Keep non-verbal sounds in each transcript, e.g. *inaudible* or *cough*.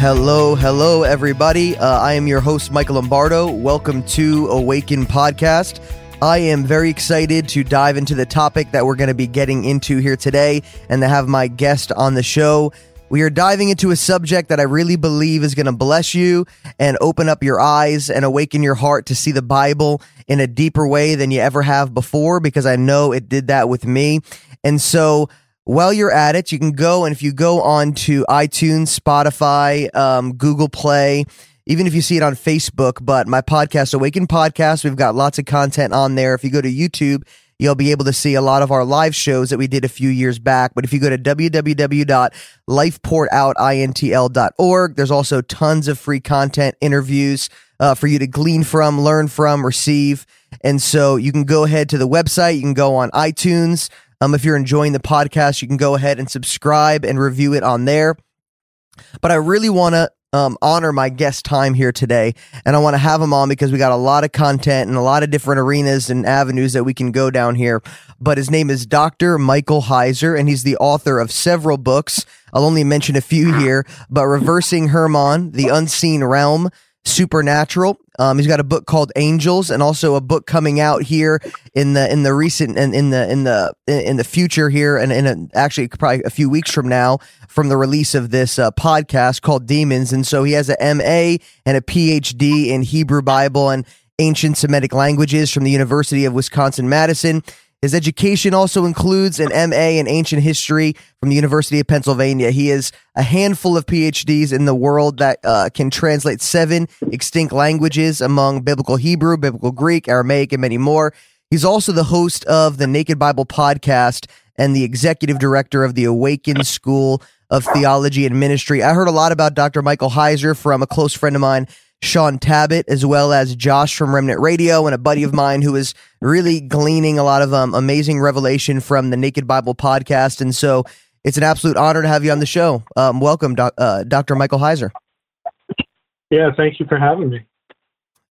Hello, hello, everybody. Uh, I am your host, Michael Lombardo. Welcome to Awaken Podcast. I am very excited to dive into the topic that we're going to be getting into here today and to have my guest on the show. We are diving into a subject that I really believe is going to bless you and open up your eyes and awaken your heart to see the Bible in a deeper way than you ever have before, because I know it did that with me. And so, while you're at it, you can go and if you go on to iTunes, Spotify, um, Google Play, even if you see it on Facebook, but my podcast, Awaken Podcast, we've got lots of content on there. If you go to YouTube, you'll be able to see a lot of our live shows that we did a few years back. But if you go to www.lifepouredoutintl.org, there's also tons of free content, interviews uh, for you to glean from, learn from, receive. And so you can go ahead to the website. You can go on iTunes. Um, if you're enjoying the podcast, you can go ahead and subscribe and review it on there. But I really want to um, honor my guest time here today. And I want to have him on because we got a lot of content and a lot of different arenas and avenues that we can go down here. But his name is Dr. Michael Heiser, and he's the author of several books. I'll only mention a few here, but Reversing Hermon, The Unseen Realm, Supernatural. Um, he's got a book called Angels, and also a book coming out here in the in the recent and in, in the in the in the future here, and in a, actually probably a few weeks from now, from the release of this uh, podcast called Demons. And so he has a MA and a PhD in Hebrew Bible and ancient Semitic languages from the University of Wisconsin Madison. His education also includes an MA in ancient history from the University of Pennsylvania. He has a handful of PhDs in the world that uh, can translate seven extinct languages among Biblical Hebrew, Biblical Greek, Aramaic, and many more. He's also the host of the Naked Bible podcast and the executive director of the Awaken School of Theology and Ministry. I heard a lot about Dr. Michael Heiser from a close friend of mine Sean Tabbitt, as well as Josh from Remnant Radio, and a buddy of mine who is really gleaning a lot of um, amazing revelation from the Naked Bible podcast. And so it's an absolute honor to have you on the show. Um, welcome, doc, uh, Dr. Michael Heiser. Yeah, thank you for having me.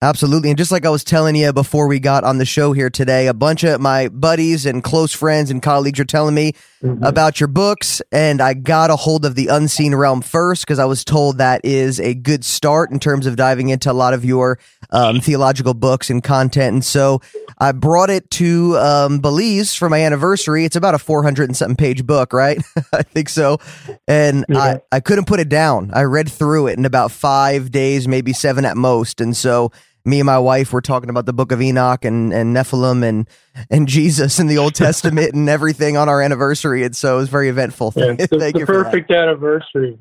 Absolutely. And just like I was telling you before we got on the show here today, a bunch of my buddies and close friends and colleagues are telling me mm-hmm. about your books. And I got a hold of The Unseen Realm first because I was told that is a good start in terms of diving into a lot of your um, theological books and content. And so I brought it to um, Belize for my anniversary. It's about a 400 and something page book, right? *laughs* I think so. And yeah. I, I couldn't put it down. I read through it in about five days, maybe seven at most. And so me and my wife were talking about the book of Enoch and, and Nephilim and, and Jesus in the Old *laughs* Testament and everything on our anniversary. And so it was very eventful. Yeah, *laughs* Thank the, you the perfect anniversary.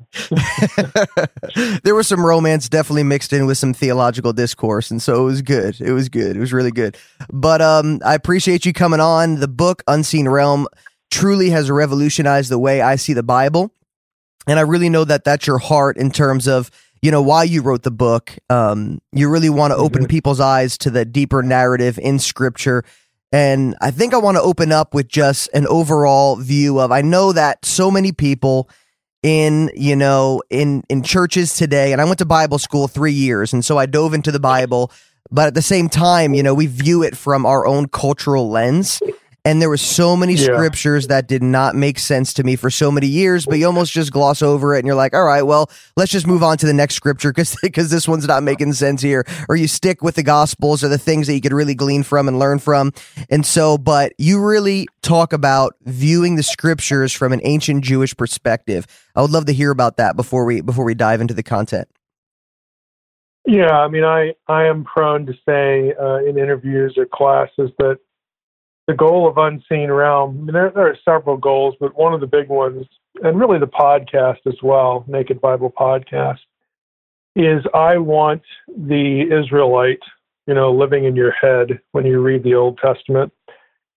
*laughs* there was some romance definitely mixed in with some theological discourse. And so it was good. It was good. It was really good. But um, I appreciate you coming on. The book Unseen Realm truly has revolutionized the way I see the Bible. And I really know that that's your heart in terms of you know why you wrote the book um, you really want to open people's eyes to the deeper narrative in scripture. And i think i want to open up with just an overall view of i know that so many people in you know in in churches today and i went to bible school 3 years and so i dove into the bible but at the same time you know we view it from our own cultural lens and there were so many yeah. scriptures that did not make sense to me for so many years but you almost just gloss over it and you're like all right well let's just move on to the next scripture because because *laughs* this one's not making sense here. Or you stick with the gospels or the things that you could really glean from and learn from. And so but you really talk about viewing the scriptures from an ancient jewish perspective. I would love to hear about that before we before we dive into the content. Yeah i mean i i am prone to say uh, in interviews or classes that the goal of Unseen Realm, I mean, there, there, are several goals, but one of the big ones, and really the podcast as well, Naked Bible Podcast, is I want the Israelite, you know, living in your head when you read the Old Testament.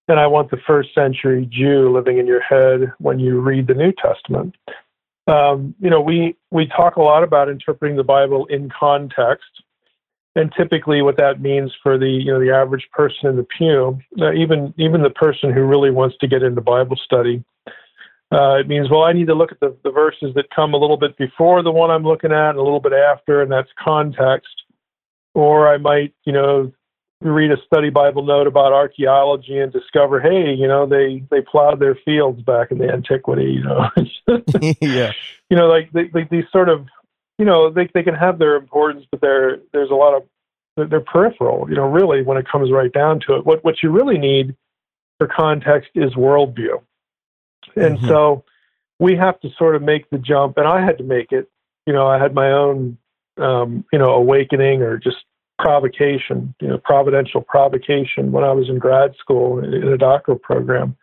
And I want the first century Jew living in your head when you read the New Testament. Um, you know, we, we talk a lot about interpreting the Bible in context and typically what that means for the you know the average person in the pew uh, even even the person who really wants to get into bible study uh, it means well i need to look at the, the verses that come a little bit before the one i'm looking at and a little bit after and that's context. Or i might you know read a study bible note about archaeology and discover hey you know they they plowed their fields back in the antiquity you know. *laughs* *laughs* Yeah. You know like they, these sort of you know, they they can have their importance, but there there's a lot of they're peripheral. You know, really, when it comes right down to it, what what you really need for context is worldview, and mm-hmm. so we have to sort of make the jump. And I had to make it. You know, I had my own, um, you know, awakening or just provocation, you know, providential provocation when I was in grad school in a doctoral program.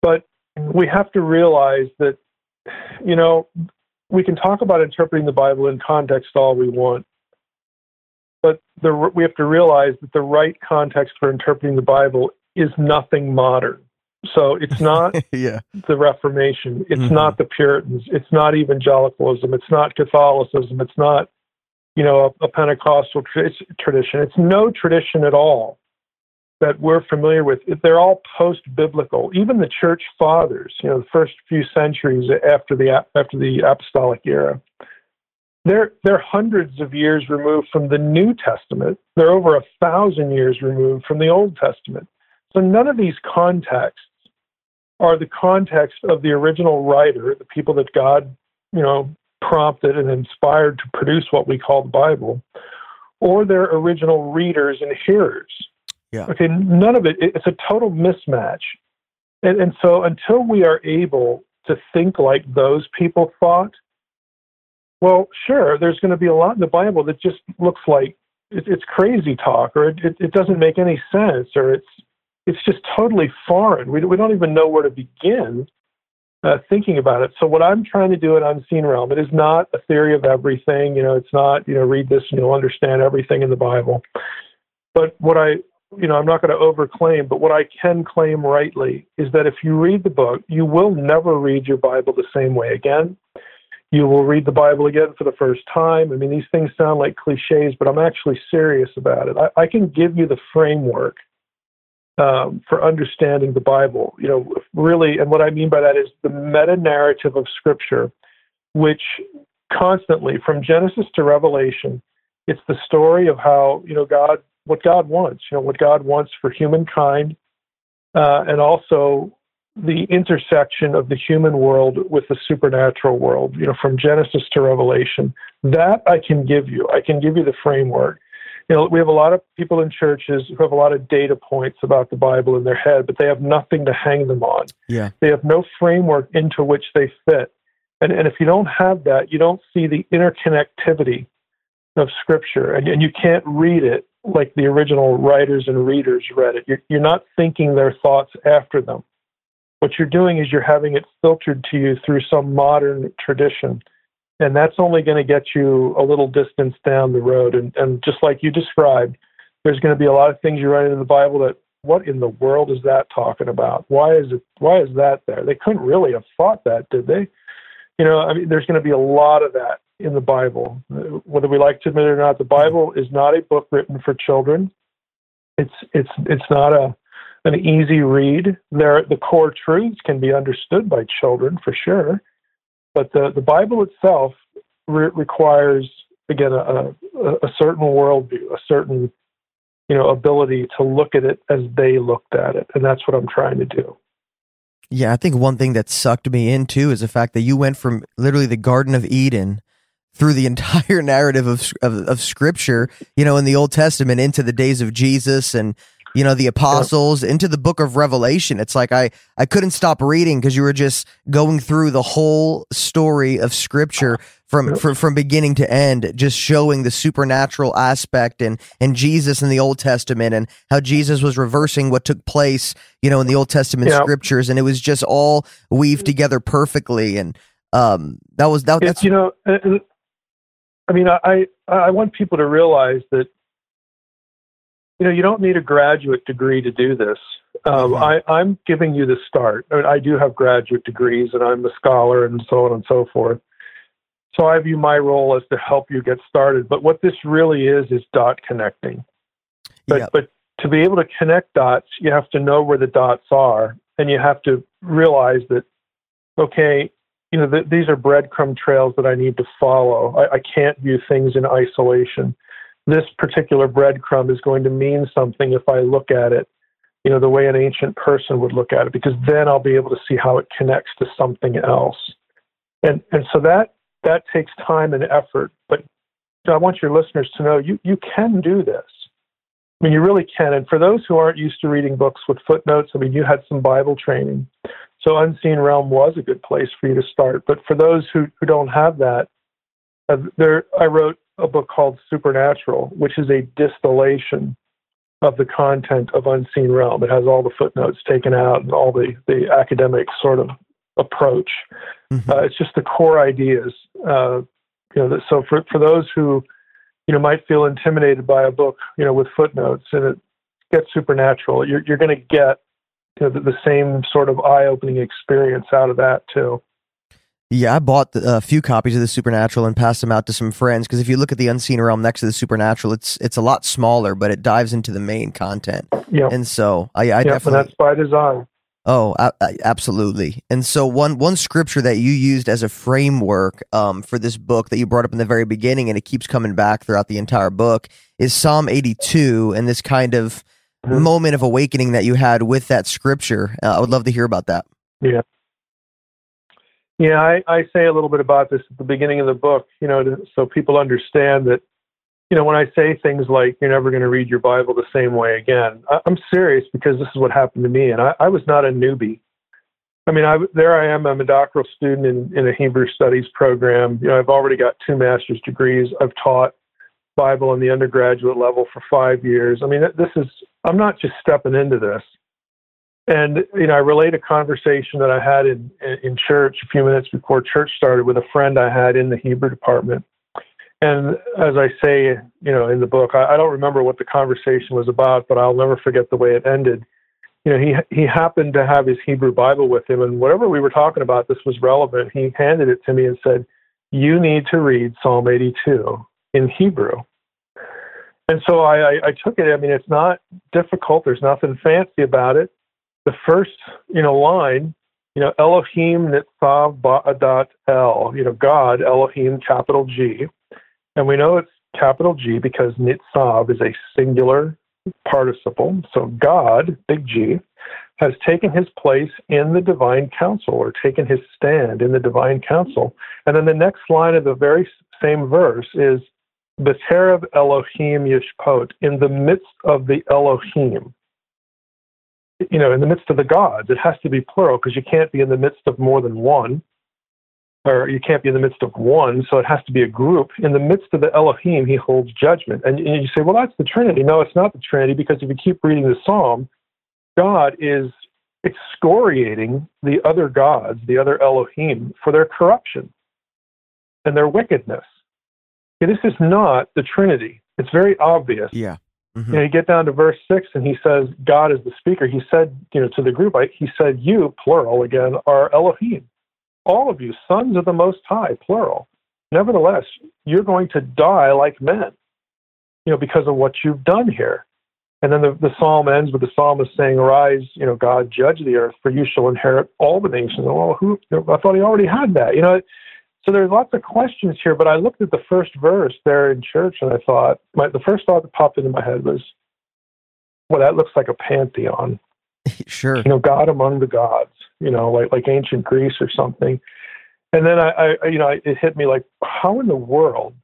But we have to realize that, you know, we can talk about interpreting the Bible in context all we want, but the, we have to realize that the right context for interpreting the Bible is nothing modern. So it's not *laughs* yeah. the Reformation. It's mm-hmm. not the Puritans. It's not evangelicalism. It's not Catholicism. It's not, you know, a, a Pentecostal tra- tradition. It's no tradition at all that we're familiar with. They're all post-biblical. Even the church fathers, you know, the first few centuries after the after the apostolic era, they're they're hundreds of years removed from the New Testament. They're over a thousand years removed from the Old Testament. So none of these contexts are the context of the original writer, the people that God, you know, prompted and inspired to produce what we call the Bible, or their original readers and hearers. Yeah. Okay, none of it, it's a total mismatch. And, and so until we are able to think like those people thought, well, sure, there's going to be a lot in the Bible that just looks like it, it's crazy talk or it, it, it doesn't make any sense or it's it's just totally foreign. We, we don't even know where to begin uh, thinking about it. So what I'm trying to do at Unseen Realm, it is not a theory of everything. You know, it's not, you know, read this and you'll understand everything in the Bible. But what I, you know, I'm not going to overclaim, but what I can claim rightly is that if you read the book, you will never read your Bible the same way again. You will read the Bible again for the first time. I mean, these things sound like cliches, but I'm actually serious about it. I, I can give you the framework um, for understanding the Bible. You know, really, and what I mean by that is the meta narrative of Scripture, which constantly, from Genesis to Revelation, it's the story of how you know God, what God wants. You know, what God wants for humankind, uh, and also the intersection of the human world with the supernatural world. You know, from Genesis to Revelation. That I can give you. I can give you the framework you know, we have a lot of people in churches who have a lot of data points about the Bible in their head, but they have nothing to hang them on. Yeah. They have no framework into which they fit. And, and if you don't have that, you don't see the interconnectivity of Scripture, and, and you can't read it like the original writers and readers read it. You're, you're not thinking their thoughts after them. What you're doing is you're having it filtered to you through some modern tradition and that's only going to get you a little distance down the road. And, and just like you described, there's going to be a lot of things you write in the Bible that what in the world is that talking about? Why is it? Why is that there? They couldn't really have thought that, did they? You know, I mean, there's going to be a lot of that in the Bible. Whether we like to admit it or not, the Bible is not a book written for children. It's it's it's not a an easy read. There, the core truths can be understood by children for sure but the, the Bible itself re- requires, again, a, a, a certain worldview, a certain you know ability to look at it as they looked at it, and that's what I'm trying to do. Yeah, I think one thing that sucked me in too is the fact that you went from literally the Garden of Eden through the *laughs* entire narrative of, of, of Scripture, you know, in the Old Testament into the days of Jesus and you know the apostles yep. into the book of revelation it's like i i couldn't stop reading because you were just going through the whole story of scripture from, yep. from from beginning to end just showing the supernatural aspect and and jesus in the old testament and how jesus was reversing what took place you know in the old testament yep. scriptures and it was just all weaved together perfectly and um that was that that's you know i mean i i want people to realize that you know, you don't need a graduate degree to do this. Um, mm-hmm. I, am giving you the start. I, mean, I do have graduate degrees, and I'm a scholar, and so on and so forth. So I view my role as to help you get started. But what this really is is dot connecting. But yep. but to be able to connect dots, you have to know where the dots are, and you have to realize that okay, you know, th- these are breadcrumb trails that I need to follow. I, I can't view things in isolation this particular breadcrumb is going to mean something if I look at it, you know, the way an ancient person would look at it, because then I'll be able to see how it connects to something else. And and so that that takes time and effort. But I want your listeners to know you, you can do this. I mean, you really can. And for those who aren't used to reading books with footnotes, I mean, you had some Bible training. So Unseen Realm was a good place for you to start. But for those who, who don't have that, uh, there, I wrote a book called Supernatural, which is a distillation of the content of Unseen Realm. It has all the footnotes taken out and all the, the academic sort of approach. Mm-hmm. Uh, it's just the core ideas. Uh, you know, so for for those who you know might feel intimidated by a book, you know, with footnotes and it gets supernatural, you're you're going to get you know the, the same sort of eye-opening experience out of that too. Yeah, I bought a few copies of the Supernatural and passed them out to some friends because if you look at the Unseen Realm next to the Supernatural, it's it's a lot smaller, but it dives into the main content. Yeah, and so I, I yep, definitely that's by design. Oh, absolutely. And so one one scripture that you used as a framework um, for this book that you brought up in the very beginning, and it keeps coming back throughout the entire book, is Psalm 82, and this kind of mm-hmm. moment of awakening that you had with that scripture. Uh, I would love to hear about that. Yeah. Yeah, I, I say a little bit about this at the beginning of the book, you know, to, so people understand that you know, when I say things like you're never going to read your Bible the same way again, I, am serious because this is what happened to me, and I, I was not a newbie. I mean, I, there I am. I'm a doctoral student in, in a Hebrew studies program. You know, I've already got two master's degrees. I've taught Bible on the undergraduate level for five years. I mean, this is. I'm not just stepping into this. And you know, I relate a conversation that I had in in church a few minutes before church started with a friend I had in the Hebrew department and as I say, you know, in the book, I, I don't remember what the conversation was about, but I'll never forget the way it ended. You know, he he happened to have his Hebrew Bible with him, and whatever we were talking about, this was relevant. He handed it to me and said, "You need to read Psalm 82 in Hebrew." And so I, I, I took it. I mean, it's not difficult. There's nothing fancy about it. The first, you know, line you know, Elohim Nitzav Ba'adat El, you know, God, Elohim, capital G. And we know it's capital G because nitzav is a singular participle. So God, big G, has taken his place in the divine council or taken his stand in the divine council. And then the next line of the very same verse is B'terev Elohim Yishpot, in the midst of the Elohim. You know, in the midst of the gods, it has to be plural because you can't be in the midst of more than one or you can't be in the midst of one, so it has to be a group. In the midst of the Elohim, he holds judgment. And, and you say, well, that's the Trinity. No, it's not the Trinity because if you keep reading the Psalm, God is excoriating the other gods, the other Elohim, for their corruption and their wickedness. Okay, this is not the Trinity. It's very obvious. Yeah. Mm-hmm. You, know, you get down to verse six, and he says, "God is the speaker." He said, you know, to the group, he said, "You, plural again, are Elohim." all of you, sons of the Most High, plural. Nevertheless, you're going to die like men, you know, because of what you've done here. And then the, the psalm ends with the psalmist saying, Arise, you know, God, judge the earth, for you shall inherit all the nations. Well, who, I thought he already had that, you know. So there's lots of questions here, but I looked at the first verse there in church and I thought, my, the first thought that popped into my head was, well, that looks like a pantheon. *laughs* sure. You know, God among the gods you know, like like ancient Greece or something. And then I, I you know, it hit me like, how in the world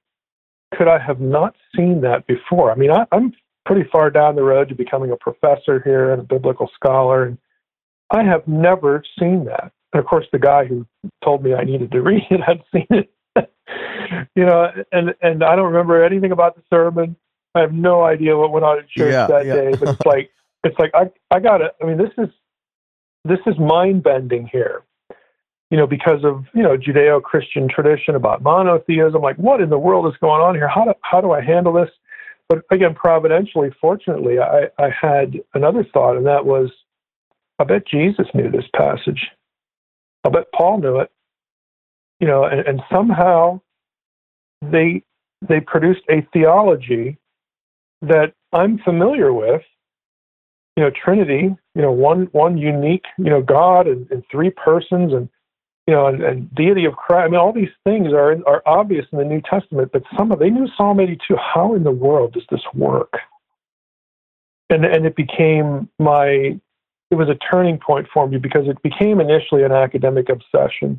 could I have not seen that before? I mean, I, I'm pretty far down the road to becoming a professor here and a biblical scholar, and I have never seen that. And of course, the guy who told me I needed to *laughs* read it had seen it. *laughs* you know, and and I don't remember anything about the sermon. I have no idea what went on in church yeah, that yeah. day. But it's *laughs* like it's like I I got it. I mean, this is this is mind bending here. You know, because of you know Judeo-Christian tradition about monotheism. Like, what in the world is going on here? How do how do I handle this? But again, providentially, fortunately, I, I had another thought, and that was, I bet Jesus knew this passage. I bet Paul knew it. You know, and, and somehow they they produced a theology that I'm familiar with you know, Trinity, you know, one one unique, you know, God and, and three persons and you know, and, and, deity of Christ. I mean, all these things are are obvious in the New Testament, but some of they knew Psalm 82. How in the world does this work? And and it became my it was a turning point for me because it became initially an academic obsession.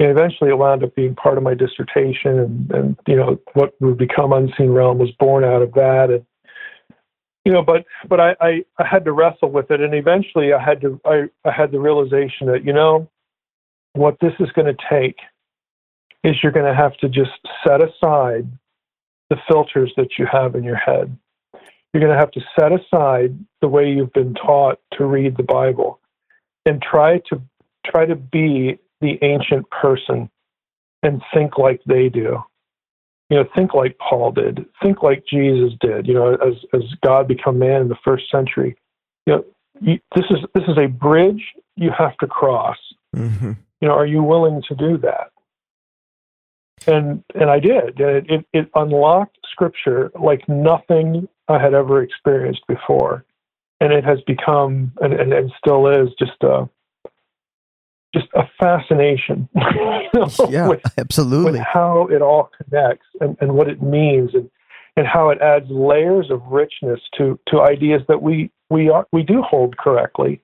And eventually, it wound up being part of my dissertation, and, and you know what would become Unseen Realm was born out of that, and you know, but but I, I, I had to wrestle with it, and eventually, I had to I, I had the realization that you know what this is going to take is you're going to have to just set aside the filters that you have in your head. You're going to have to set aside the way you've been taught to read the Bible and try to try to be the ancient person and think like they do. You know, think like Paul did, think like Jesus did. You know, as as God become man in the first century. You know, you, this is this is a bridge you have to cross. Mm-hmm. You know, are you willing to do that? And and I did. It, it, it unlocked Scripture like nothing I had ever experienced before, and it has become and, and, and still is just a just a fascination *laughs* you know, yeah, with, absolutely. with how it all connects and, and what it means and, and how it adds layers of richness to, to ideas that we, we, are, we do hold correctly.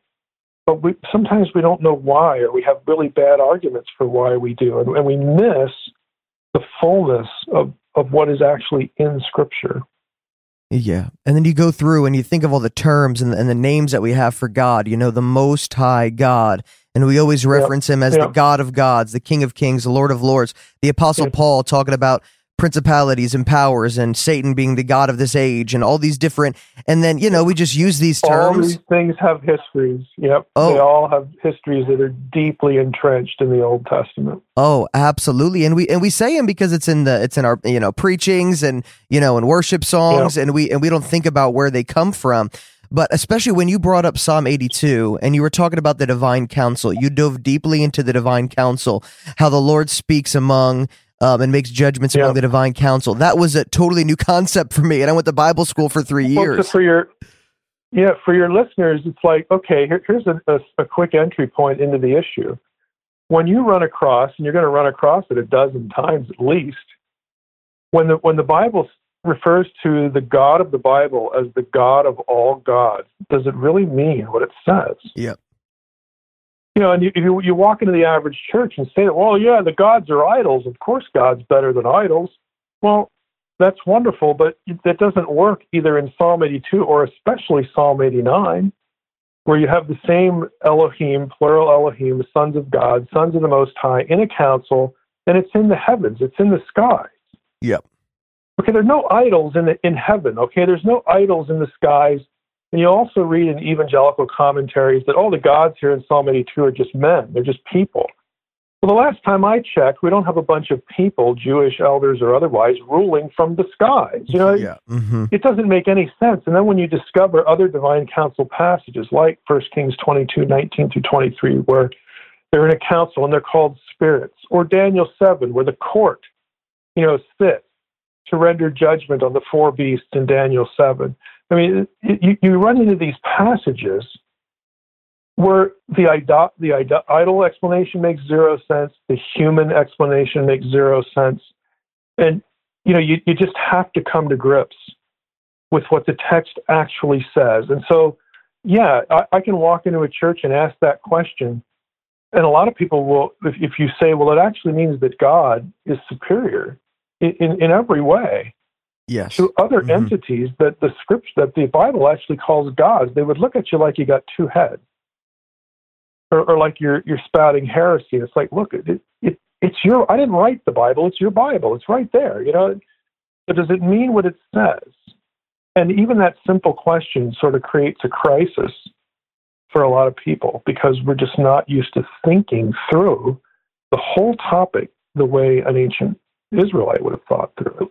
But we, sometimes we don't know why, or we have really bad arguments for why we do, and, and we miss the fullness of, of what is actually in Scripture. Yeah. And then you go through and you think of all the terms and, and the names that we have for God, you know, the Most High God. And we always reference yep. him as yep. the God of gods, the King of kings, the Lord of lords. The Apostle yep. Paul talking about principalities and powers and Satan being the God of this age and all these different. And then, you know, we just use these terms. All these things have histories. Yep. Oh. They all have histories that are deeply entrenched in the Old Testament. Oh, absolutely. And we, and we say them because it's in the, it's in our, you know, preachings and, you know, and worship songs. And we, and we don't think about where they come from. But especially when you brought up Psalm 82 and you were talking about the divine council, you dove deeply into the divine council, how the Lord speaks among um, and makes judgments yeah. among the divine council. That was a totally new *laughs* concept for me. And I went to Bible school for three years. Well, for your, yeah, for your listeners, it's like, okay, here, here's a, a, a quick entry point into the issue. When you run across, and you're going to run across it a dozen times at least, when the when the Bible refers to the God of the Bible as the God of all gods, does it really mean what it says? Yep. You know, and you, you, you walk into the average church and say, well, yeah, the gods are idols. Of course, God's better than idols. Well, that's wonderful, but that doesn't work either in Psalm 82 or especially Psalm 89, where you have the same Elohim, plural Elohim, sons of God, sons of the Most High, in a council, and it's in the heavens, it's in the skies. Yep. Okay, there's no idols in the, in heaven. Okay, there's no idols in the skies. And you also read in evangelical commentaries that all the gods here in Psalm 82 are just men. They're just people. Well, the last time I checked, we don't have a bunch of people, Jewish elders or otherwise, ruling from the skies. You know, yeah. mm-hmm. it doesn't make any sense. And then when you discover other divine council passages, like 1 Kings 22, 19 through 23, where they're in a council and they're called spirits, or Daniel 7, where the court, you know, sits to render judgment on the four beasts in Daniel 7. I mean, you, you run into these passages where the, idol, the idol explanation makes zero sense, the human explanation makes zero sense. And, you know, you, you just have to come to grips with what the text actually says. And so, yeah, I, I can walk into a church and ask that question. And a lot of people will, if, if you say, well, it actually means that God is superior, in, in every way yes. to other mm-hmm. entities that the script that the Bible actually calls gods. They would look at you like you got two heads, or, or like you're you're spouting heresy. It's like, look, it, it it's your. I didn't write the Bible. It's your Bible. It's right there. You know, but does it mean what it says? And even that simple question sort of creates a crisis for a lot of people because we're just not used to thinking through the whole topic the way an ancient Israelite would have thought through.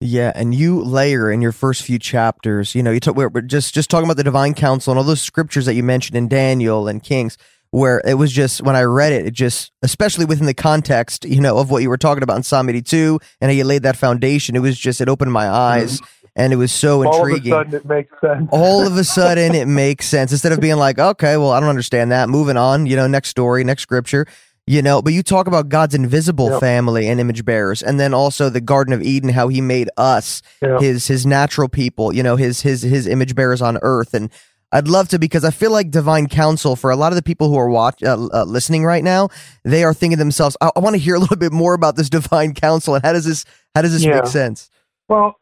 Yeah, and you layer in your first few chapters, you know, you talk we're, we're just just talking about the divine council and all those scriptures that you mentioned in Daniel and Kings, where it was just when I read it, it just especially within the context, you know, of what you were talking about in Psalm 82 and how you laid that foundation, it was just it opened my eyes. Mm-hmm. And it was so intriguing. All of a sudden, it makes sense. All of a *laughs* sudden, it makes sense. Instead of being like, okay, well, I don't understand that. Moving on, you know, next story, next scripture you know, but you talk about God's invisible yep. family and image bearers, and then also the Garden of Eden, how He made us yep. his his natural people, you know, his his his image bearers on earth, and I'd love to because I feel like divine council for a lot of the people who are watch uh, uh, listening right now, they are thinking to themselves, "I, I want to hear a little bit more about this divine council and how does this how does this Yeah. make sense?" Well,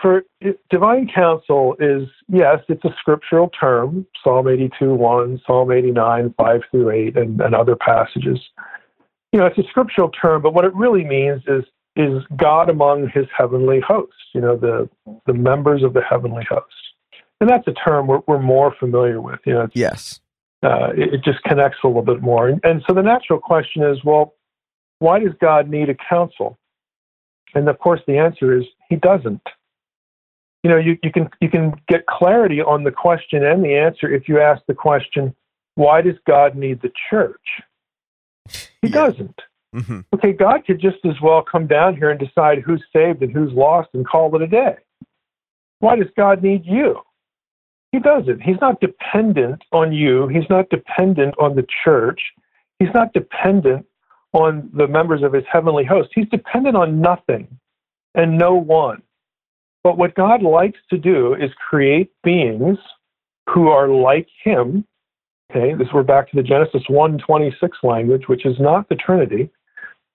for it, divine council is yes, it's a scriptural term. Psalm 82, 1, Psalm 89, 5 through 8, and, and other passages. You know, it's a scriptural term, but what it really means is is God among His heavenly hosts. You know, the the members of the heavenly host. and that's a term we're, we're more familiar with. You know, it's Yes. uh, it, it just connects a little bit more. And, and so the natural question is, well, why does God need a council? And of course, the answer is He doesn't. You know, you, you can you can get clarity on the question and the answer if you ask the question, why does God need the church? He Yeah. doesn't. hmm Okay, God could just as well come down here and decide who's saved and who's lost and call it a day. Why does God need you? He doesn't. He's not dependent on you. He's not dependent on the church. He's not dependent on the members of his heavenly host. He's dependent on nothing and no one. But what God likes to do is create beings who are like him. Okay, this we're back to the Genesis 1:26 language, which is not the Trinity.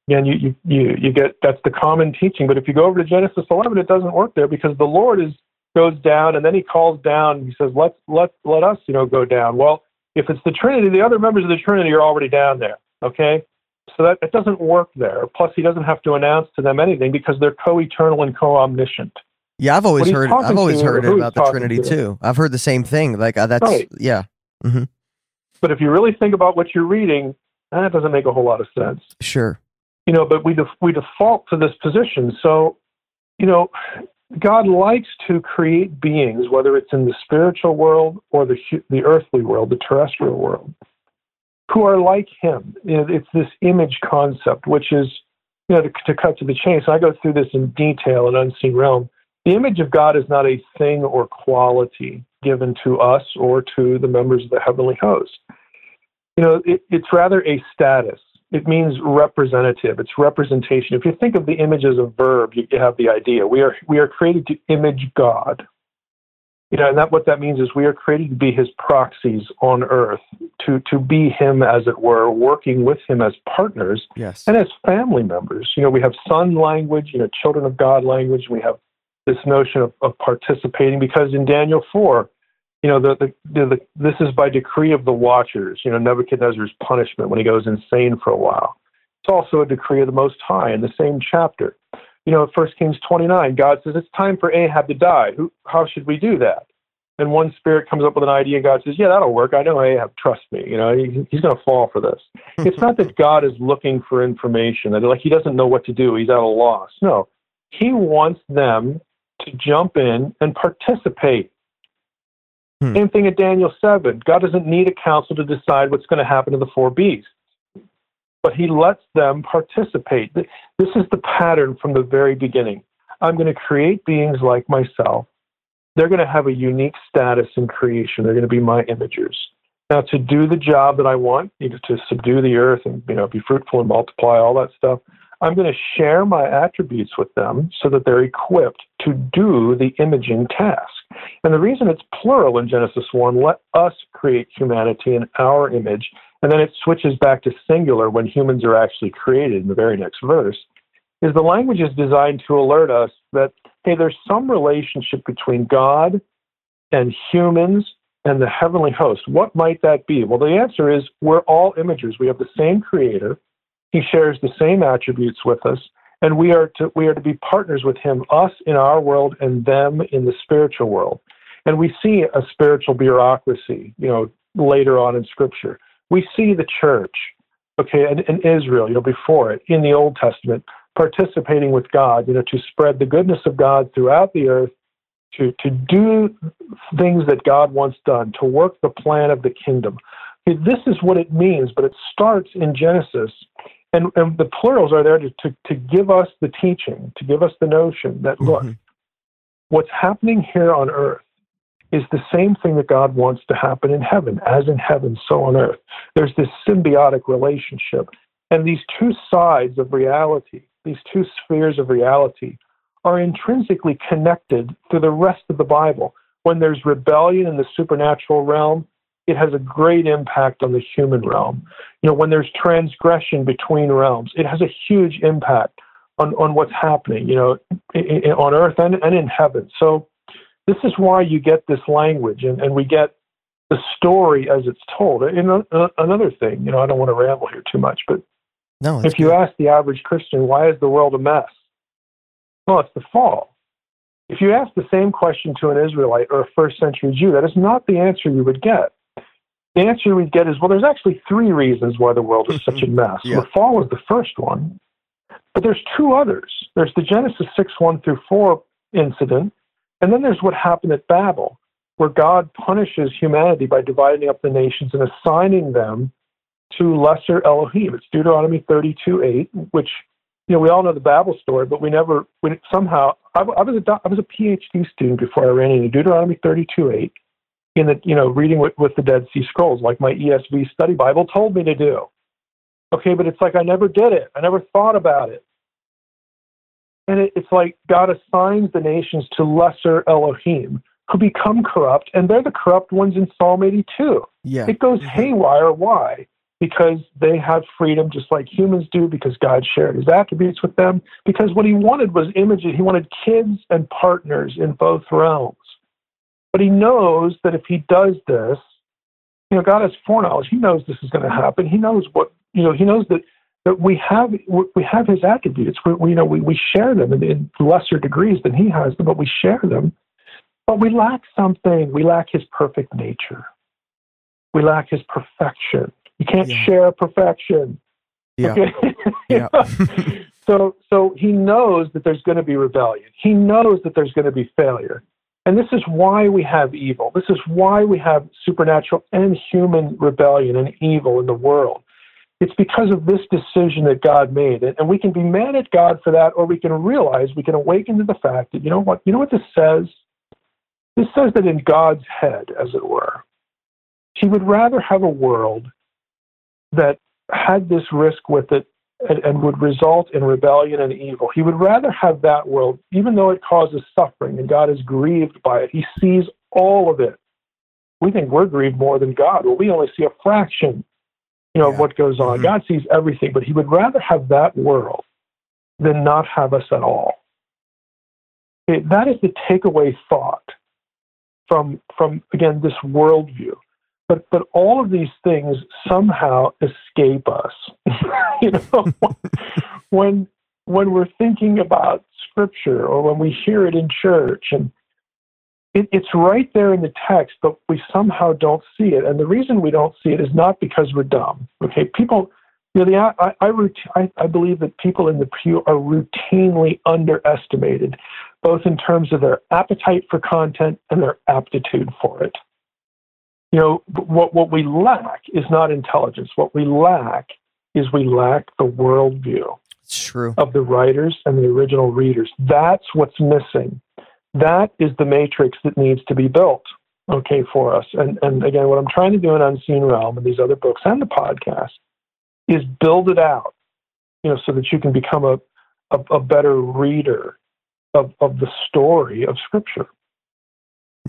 Again, you, you, you, you get that's the common teaching. But if you go over to Genesis 11, it doesn't work there because the Lord is goes down and then he calls down. He says, "Let let let us, you know, go down." Well, if it's the Trinity, the other members of the Trinity are already down there. Okay, so that it doesn't work there. Plus, he doesn't have to announce to them anything because they're co-eternal and co-omniscient. Yeah, I've always heard. I've always heard about the Trinity to. too. I've heard the same thing. Like uh, that's Right. yeah. hmm But if you really think about what you're reading, that doesn't make a whole lot of sense. Sure. you know, but we def- we default to this position. So, you know, God likes to create beings, whether it's in the spiritual world or the the earthly world, the terrestrial world, who are like Him. It's this image concept, which is, you know, to, to cut to the chase. I go through this in detail in Unseen Realm. The image of God is not a thing or quality given to us or to the members of the heavenly host. You know, it, it's rather a status it means representative. It's representation. If you think of the image as a verb, you, you have the idea. We are we are created to image God. You know, and that what that means is we are created to be His proxies on earth, to to be Him as it were, working with Him as partners Yes. and as family members. You know, we have son language, you know, children of God language. We have this notion of, of participating because in Daniel four, you know, the, the, the, the this is by decree of the watchers. You know, Nebuchadnezzar's punishment when he goes insane for a while. It's also a decree of the Most High in the same chapter. You know, First Kings twenty nine, God says it's time for Ahab to die. Who, how should we do that? And one spirit comes up with an idea. God says, "Yeah, that'll work. I know Ahab. Trust me. You know, he, he's going to fall for this." *laughs* it's not that God is looking for information, that like he doesn't know what to do, he's at a loss. No, he wants them to jump in and participate. Hmm. Same thing at Daniel 7. God doesn't need a council to decide what's going to happen to the four beasts, but he lets them participate. This is the pattern from the very beginning. I'm going to create beings like myself. They're going to have a unique status in creation. They're going to be my imagers. Now, to do the job that I want, you know, to subdue the earth and you know be fruitful and multiply, all that stuff, I'm going to share my attributes with them so that they're equipped to do the imaging task. And the reason it's plural in Genesis 1, let us create humanity in our image, and then it switches back to singular when humans are actually created in the very next verse, is the language is designed to alert us that, hey, there's some relationship between God and humans and the heavenly host. What might that be? Well, the answer is we're all imagers. We have the same creator. He shares the same attributes with us, and we are to we are to be partners with him, us in our world and them in the spiritual world. And we see a spiritual bureaucracy, you know, later on in Scripture. We see the church, okay, and, and Israel, you know, before it in the Old Testament, participating with God, you know, to spread the goodness of God throughout the earth, to to do things that God wants done, to work the plan of the kingdom. This is what it means, but it starts in Genesis and, and the plurals are there to, to, to give us the teaching, to give us the notion that, look, Mhm. what's happening here on earth is the same thing that God wants to happen in heaven. As in heaven, so on earth. There's this symbiotic relationship. And these two sides of reality, these two spheres of reality, are intrinsically connected through the rest of the Bible. when there's rebellion in the supernatural realm, it has a great impact on the human realm. You know, when there's transgression between realms, it has a huge impact on, on what's happening, you know, in, in, on earth and, and in heaven. So this is why you get this language and, and we get the story as it's told. And uh, another thing, you know, I don't want to ramble here too much, but no, if you ask the average Christian, why is the world a mess? Well, it's the fall. If you ask the same question to an Israelite or a first century Jew, that is not the answer you would get. The answer we'd get is, well, there's actually three reasons why the world is such a mm-hmm. mess. yeah. The fall is the first one, but there's two others. There's the Genesis 6 1 through 4 incident, and then there's what happened at Babel, where God punishes humanity by dividing up the nations and assigning them to lesser Elohim. It's Deuteronomy 32 8, which you know, we all know the Babel story, but we never, we, somehow, I, I, was a, I was a PhD student before I ran into Deuteronomy 32 8 in the, you know, reading with, with the Dead Sea Scrolls, like my ESV study Bible told me to do. Okay, but it's like I never did it. I never thought about it. And it, it's like God assigns the nations to lesser Elohim who become corrupt, and they're the corrupt ones in Psalm 82. Yeah. It goes mm-hmm. haywire. Why? because they have freedom just like humans do because God shared his attributes with them because what he wanted was images he wanted kids and partners in both realms but he knows that if he does this you know God has foreknowledge he knows this is going to happen he knows what you know he knows that that we have we have his attributes we, we you know we, we share them in, in lesser degrees than he has them but we share them but we lack something we lack his perfect nature we lack his perfection you can't yeah. share perfection. Yeah. Okay? *laughs* yeah. *laughs* so so he knows that there's going to be rebellion. He knows that there's going to be failure. And this is why we have evil. This is why we have supernatural and human rebellion and evil in the world. It's because of this decision that God made. And we can be mad at God for that, or we can realize, we can awaken to the fact that, you know what, you know what this says? This says that in God's head, as it were, he would rather have a world that had this risk with it and, and, would result in rebellion and evil. He would rather have that world, even though it causes suffering and God is grieved by it. He sees all of it. We think we're grieved more than God. Well, we only see a fraction, you know, yeah. of what goes on. Mm-hmm. God sees everything, but he would rather have that world than not have us at all. It, that is the takeaway thought from from again this worldview but but all of these things somehow escape us. *laughs* You know when when we're thinking about scripture or when we hear it in church and it, it's right there in the text but we somehow don't see it. And the reason we don't see it is not because we're dumb. Okay people you know, the, I, I, I, I believe that people in the pew are routinely underestimated, both in terms of their appetite for content and their aptitude for it you know, what, what we lack is not intelligence. What we lack is we lack the worldview it's true. of the writers and the original readers. That's what's missing. That is the matrix that needs to be built, okay, for us. And, and again, what I'm trying to do in Unseen Realm and these other books and the podcast is build it out, you know, so that you can become a, a, a better reader of, of the story of Scripture.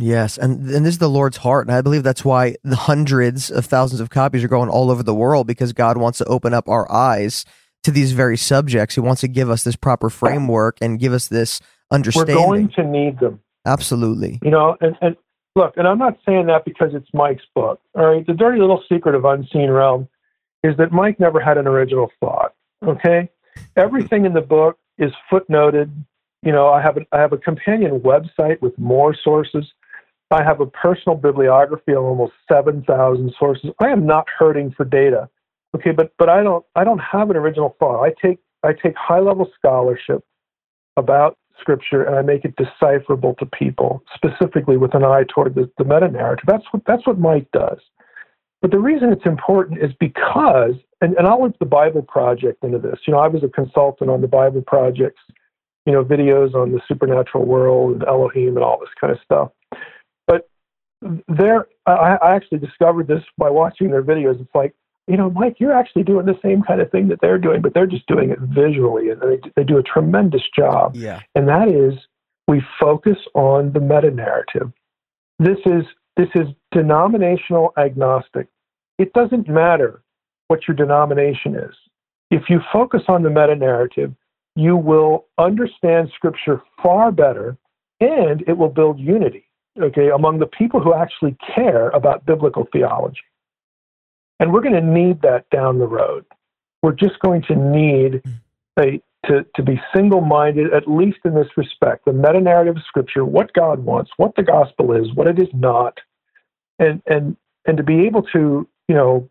Yes, and and this is the Lord's heart, and I believe that's why the hundreds of thousands of copies are going all over the world because God wants to open up our eyes to these very subjects. He wants to give us this proper framework and give us this understanding. We're going to need them. Absolutely. You know, and, and look, and I'm not saying that because it's Mike's book. All right, the dirty little secret of Unseen Realm is that Mike never had an original thought. Okay, everything in the book is footnoted. You know, I have a, I have a companion website with more sources. I have a personal bibliography of almost 7,000 sources. I am not hurting for data. Okay, but but I don't I don't have an original thought. I take I take high level scholarship about scripture and I make it decipherable to people, specifically with an eye toward the, the meta narrative. That's what that's what Mike does. But the reason it's important is because, and, and I'll link the Bible Project into this. You know, I was a consultant on the Bible Project's, you know, videos on the supernatural world and Elohim and all this kind of stuff there, I, I actually discovered this by watching their videos. It's like, you know, Mike, you're actually doing the same kind of thing that they're doing, but they're just doing it visually, and they they do a tremendous job. Yeah, and that is we focus on the meta narrative. this is this is denominational agnostic. It doesn't matter what your denomination is. If you focus on the meta narrative, you will understand Scripture far better, and it will build unity. Okay, among the people who actually care about biblical theology. And we're going to need that down the road. We're just going to need hmm. a, to, to be single minded, at least in this respect the meta narrative of Scripture, what God wants, what the gospel is, what it is not, and, and, and to be able to, you know,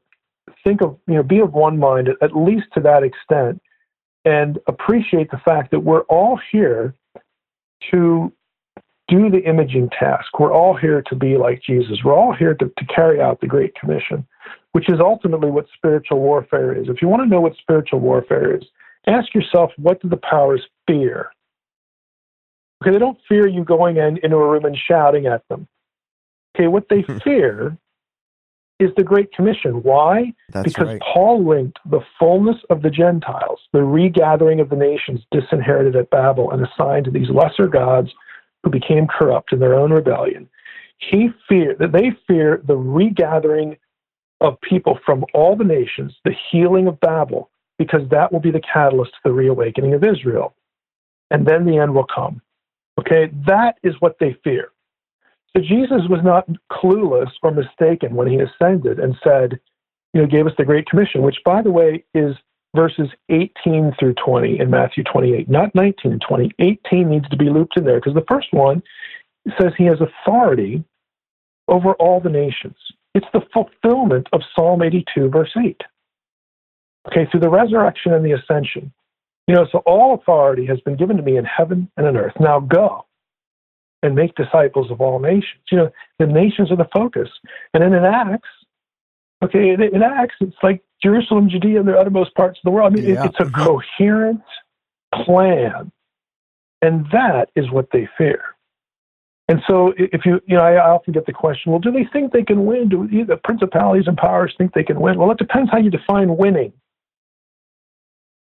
think of, you know, be of one mind, at least to that extent, and appreciate the fact that we're all here to do the imaging task. We're all here to be like Jesus. We're all here to, to carry out the Great Commission which is ultimately what spiritual warfare is. If you want to know what spiritual warfare is, ask yourself what do the powers fear? Okay, they don't fear you going in, into a room and shouting at them. Okay, what they *laughs* fear is the Great Commission. Why? That's because right. Paul linked the fullness of the Gentiles, the regathering of the nations disinherited at Babel and assigned to these lesser gods who became corrupt in their own rebellion. He feared that they fear the regathering of people from all the nations, the healing of Babel, because that will be the catalyst to the reawakening of Israel. And then the end will come. Okay, that is what they fear. So Jesus was not clueless or mistaken when he ascended and said, you know, gave us the Great Commission, which, by the way, is verses 18 through 20 in Matthew 28, not 19 and 20. 18 needs to be looped in there because the first one says he has authority over all the nations. It's the fulfillment of Psalm 82, verse 8. Okay, through the resurrection and the ascension. You know, so all authority has been given to me in heaven and on earth. Now go and make disciples of all nations. You know, the nations are the focus. And then in Acts, okay, in, in Acts, it's like Jerusalem, Judea, and the uttermost parts of the world. I mean, Yeah. it, it's a coherent plan. And that is what they fear. And so, if you, you know, I often get the question, well, do they think they can win? Do the principalities and powers think they can win? Well, it depends how you define winning.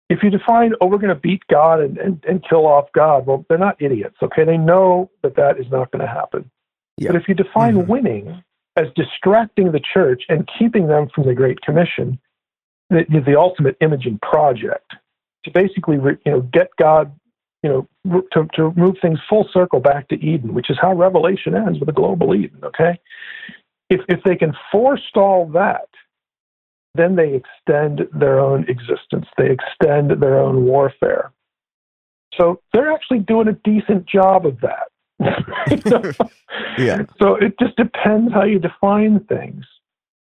If you define, oh, we're going to beat God and, and, and kill off God, well, they're not idiots, okay? They know that that is not going to happen. Yeah. But if you define Mhm. winning as distracting the church and keeping them from the Great Commission, the, the ultimate imaging project, to basically, re- you know, get God you know, to, to move things full circle back to Eden, which is how Revelation ends with a global Eden, okay? If, if they can forestall that, then they extend their own existence, they extend their own warfare. So they're actually doing a decent job of that. *laughs* *laughs* Yeah. So it just depends how you define things.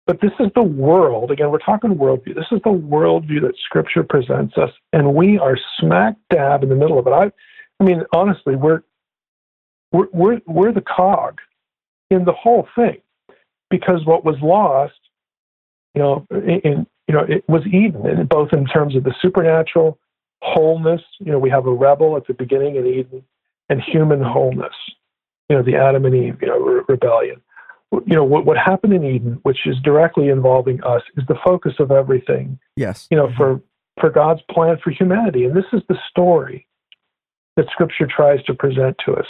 But this is the world. Again, we're talking worldview. This is the worldview that Scripture presents us, and we are smack dab in the middle of it. I, I mean, honestly, we're we're we're, we're the cog in the whole thing, because what was lost, you know, in, you know, it was Eden, both in terms of the supernatural wholeness. You know, we have a rebel at the beginning in Eden, and human wholeness. You know, the Adam and Eve, you know, re- rebellion you know what, what happened in eden which is directly involving us is the focus of everything Yes. you know for for god's plan for humanity. And this is the story that scripture tries to present to us.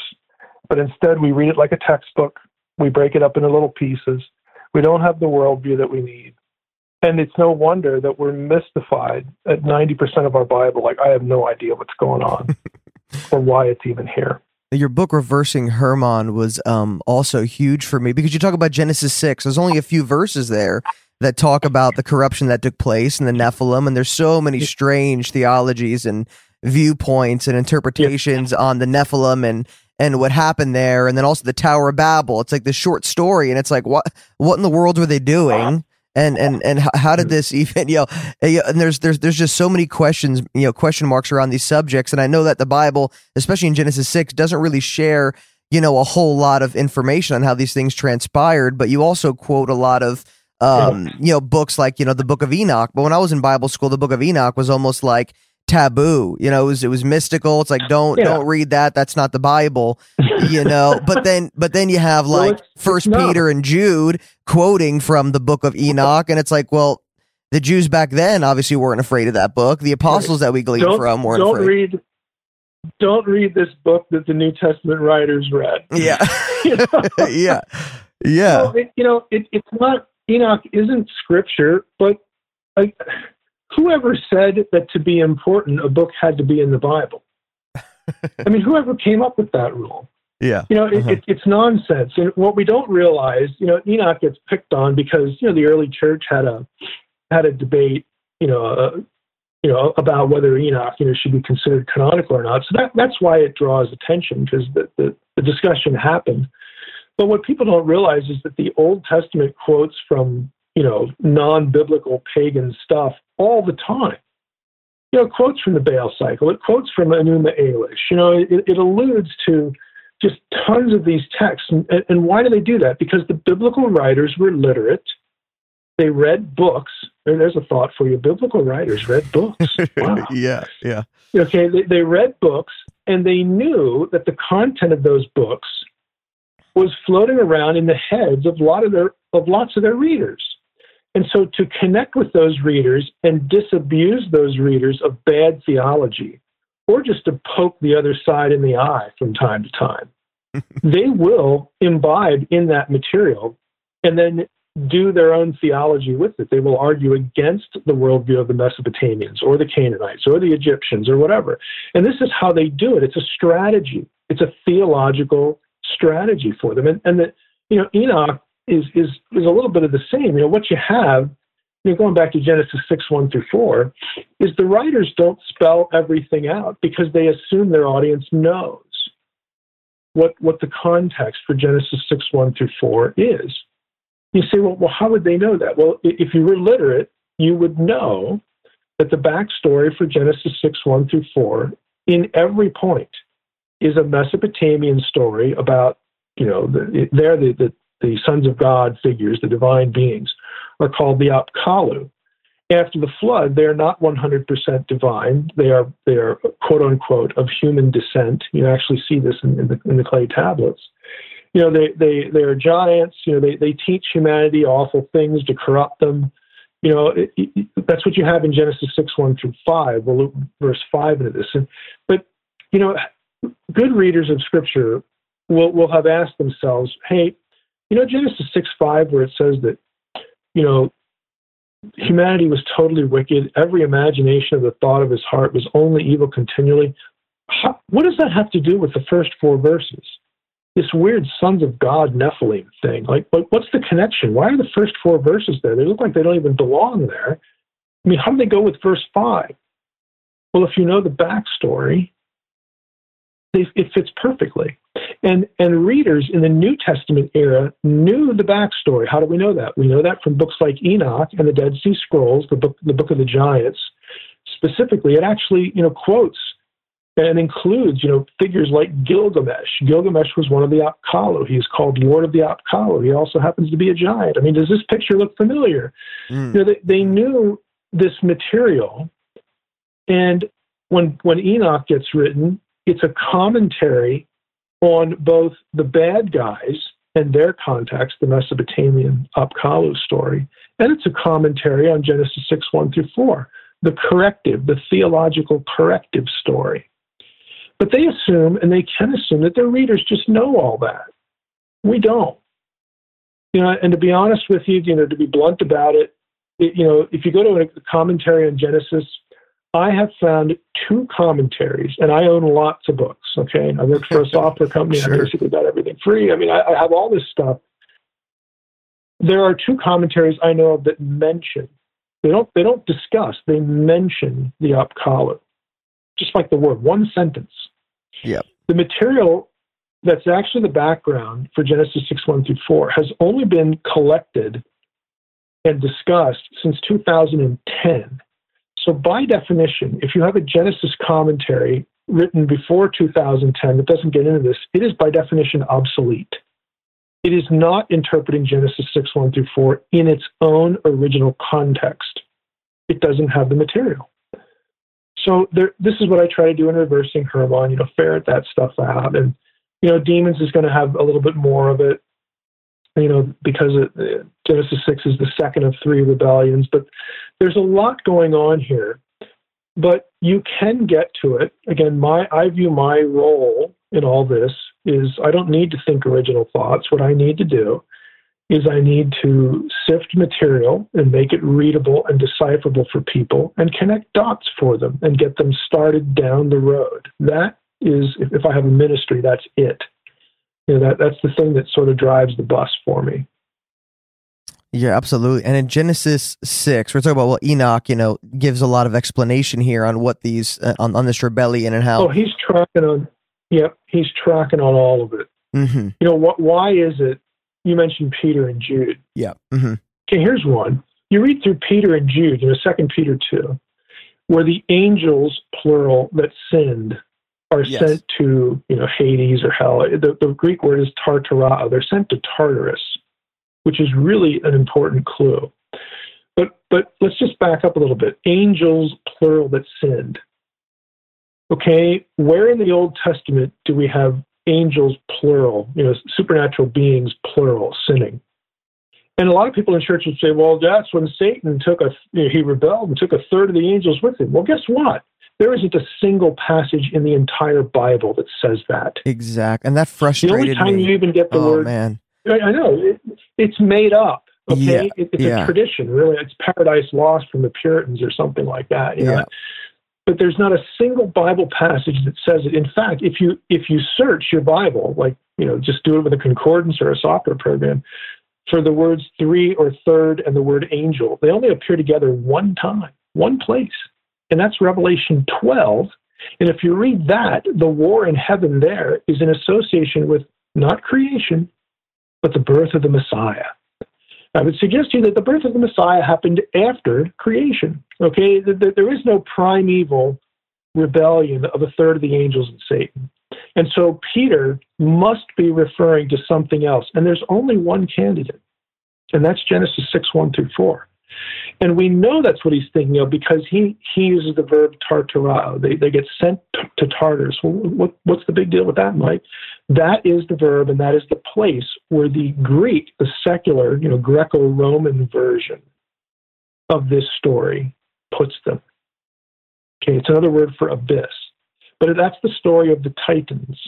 But instead we read it like a textbook. We break it up into little pieces. We don't have the worldview that we need. And it's no wonder that we're mystified at 90% of our bible like i have no idea what's going on *laughs* or why it's even here Your book Reversing Hermon was um, also huge for me because you talk about Genesis 6. There's only a few verses there that talk about the corruption that took place and the Nephilim, and there's so many strange theologies and viewpoints and interpretations on the Nephilim and and what happened there, and then also the Tower of Babel. It's like this short story, and it's like what what in the world were they doing? And and and how, did this *laughs* even you know? And there's there's there's just so many questions you know question marks around these subjects, and I know that the Bible, especially in Genesis six, doesn't really share you know a whole lot of information on how these things transpired. But you also quote a lot of um you know books like you know the Book of Enoch. But when I was in Bible school, the Book of Enoch was almost like taboo you know it was it was mystical it's like don't Yeah. don't read that that's not the bible you know *laughs* but then but then you have like it's- it's first not. peter and jude quoting from the book of enoch and it's like well the jews back then obviously weren't afraid of that book the apostles that we glean from weren't don't afraid read don't read this book that the New Testament writers read. *laughs* Yeah. you know? *laughs* yeah. Yeah. Well, it, you know, it, it's not, Enoch isn't scripture, but like, whoever said that to be important, a book had to be in the Bible? *laughs* I mean, whoever came up with that rule? Yeah. You know, it, uh-huh. it, it's nonsense. And what we don't realize, you know, Enoch gets picked on because, you know, the early church had a, had a debate, you know, uh, you know, about whether Enoch, you know, should be considered canonical or not. So that, that's why it draws attention because the, the, the discussion happened. But what people don't realize is that the Old Testament quotes from, you know, non-biblical pagan stuff all the time. You know, quotes from the Baal cycle. It quotes from Enuma Elish. You know, it, it alludes to just tons of these texts. And, and why do they do that? Because the biblical writers were literate. They read books. There's a thought for you. Biblical writers read books. *laughs* Wow. yeah, yeah. Okay, they, they read books and they knew that the content of those books was floating around in the heads of, lot of, their, of lots of their readers. And so to connect with those readers and disabuse those readers of bad theology or just to poke the other side in the eye from time to time. *laughs* they will imbibe in that material and then do their own theology with it. They will argue against the worldview of the Mesopotamians or the Canaanites or the Egyptians or whatever. And this is how they do it. It's a strategy. It's a theological strategy for them. And, and that, you know, Enoch is, is, is a little bit of the same. You know, what you have you know, going back to Genesis 6, 1 through 4, is the writers don't spell everything out because they assume their audience knows what, what the context for Genesis 6, 1 through 4 is. You say, well, well, how would they know that? Well, if you were literate, you would know that the backstory for Genesis 6, 1 through 4, in every point, is a Mesopotamian story about, you know, the, they're the, the, the sons of God figures, the divine beings are called the Apkallu. After the flood, they are not 100% divine. They are they are quote unquote of human descent. You actually see this in, in, the, in the clay tablets. You know, they they they are giants. You know, they they teach humanity awful things to corrupt them. You know, it, it, that's what you have in Genesis six one through five. We'll look verse five into this. And, but you know, good readers of Scripture will will have asked themselves, "Hey, you know, Genesis six five, where it says that you know, humanity was totally wicked. Every imagination of the thought of his heart was only evil continually. How, what does that have to do with the first four verses? This weird sons of God Nephilim thing. Like, what's the connection? Why are the first four verses there? They look like they don't even belong there. I mean, how do they go with verse five? Well, if you know the backstory, it fits perfectly. And, and readers in the New Testament era knew the backstory. How do we know that? We know that from books like Enoch and the Dead Sea Scrolls, the book, the book of the Giants. Specifically, it actually you know quotes and includes you know figures like Gilgamesh. Gilgamesh was one of the Apkallu. He's called Lord of the Apkallu. He also happens to be a giant. I mean, does this picture look familiar? Mm. You know, they, they knew this material, and when when Enoch gets written, it's a commentary on both the bad guys and their context, the Mesopotamian Apkallu story, and it's a commentary on Genesis 6 1 through 4, the corrective, the theological corrective story. But they assume, and they can assume, that their readers just know all that. We don't. You know, and to be honest with you, you know, to be blunt about it, it you know, if you go to a commentary on Genesis I have found two commentaries, and I own lots of books. Okay, I work for a *laughs* software company. sure. I basically got everything free. I mean, I, I have all this stuff. There are two commentaries I know of that mention. They don't. They don't discuss. They mention the Apkallu, just like the word, one sentence. Yeah. The material that's actually the background for Genesis six one through four has only been collected and discussed since 2010 so, by definition, if you have a Genesis commentary written before 2010 that doesn't get into this, it is by definition obsolete. It is not interpreting Genesis 6 1 through 4 in its own original context. It doesn't have the material. So there, this is what I try to do in reversing Hermon, you know, ferret that stuff out. And, you know, Demons is going to have a little bit more of it you know, because it, uh, Genesis 6 is the second of three rebellions. But there's a lot going on here but you can get to it. Again, my I view my role in all this is I don't need to think original thoughts. What I need to do is I need to sift material and make it readable and decipherable for people and connect dots for them and get them started down the road. That is, if I have a ministry, that's it. You know, that, that's the thing that sort of drives the bus for me. Yeah, absolutely. And in Genesis 6, we're talking about, well, Enoch, you know, gives a lot of explanation here on what these, uh, on, on this rebellion and how. Oh, he's tracking on, yeah, he's tracking on all of it. Mm-hmm. You know, what, why is it you mentioned Peter and Jude. Yeah. Mm-hmm. Okay, here's one. You read through Peter and Jude, you know, Second Peter two, where the angels, plural, that sinned are Yes. sent to you know Hades or hell. The, the Greek word is tartarao. They're sent to Tartarus, which is really an important clue. But but let's just back up a little bit. Angels, plural, that sinned. Okay, where in the Old Testament do we have angels plural, you know, supernatural beings plural sinning. And a lot of people in church would say, well, that's when Satan took a, you know, he rebelled and took a third of the angels with him. Well, guess what? There isn't a single passage in the entire Bible that says that. Exact. And that frustrates. The frustrated only time me. you even get the oh, word, man. I, know, it, it's made up. Okay, Yeah, it, it's yeah. a tradition. Really, it's Paradise Lost from the Puritans or something like that. You know? Yeah. But there's not a single Bible passage that says it. In fact, if you if you search your Bible, like you know, just do it with a concordance or a software program, for the words three or third and the word angel, they only appear together one time, one place, and that's Revelation 12. And if you read that, the war in heaven there is in association with not creation, but the birth of the Messiah. I would suggest to you that the birth of the Messiah happened after creation. Okay, Th- th- there is no primeval rebellion of a third of the angels and Satan. And so Peter must be referring to something else. And there's only one candidate, and that's Genesis 6 1 through 4. And we know that's what he's thinking of because he, he uses the verb tartarao. They, they get sent t- to Tartarus. Well, what, what's the big deal with that, Mike? That is the verb and that is the place where the Greek, the secular, you know, Greco-Roman version of this story puts them. Okay, it's another word for abyss. But that's the story of the Titans,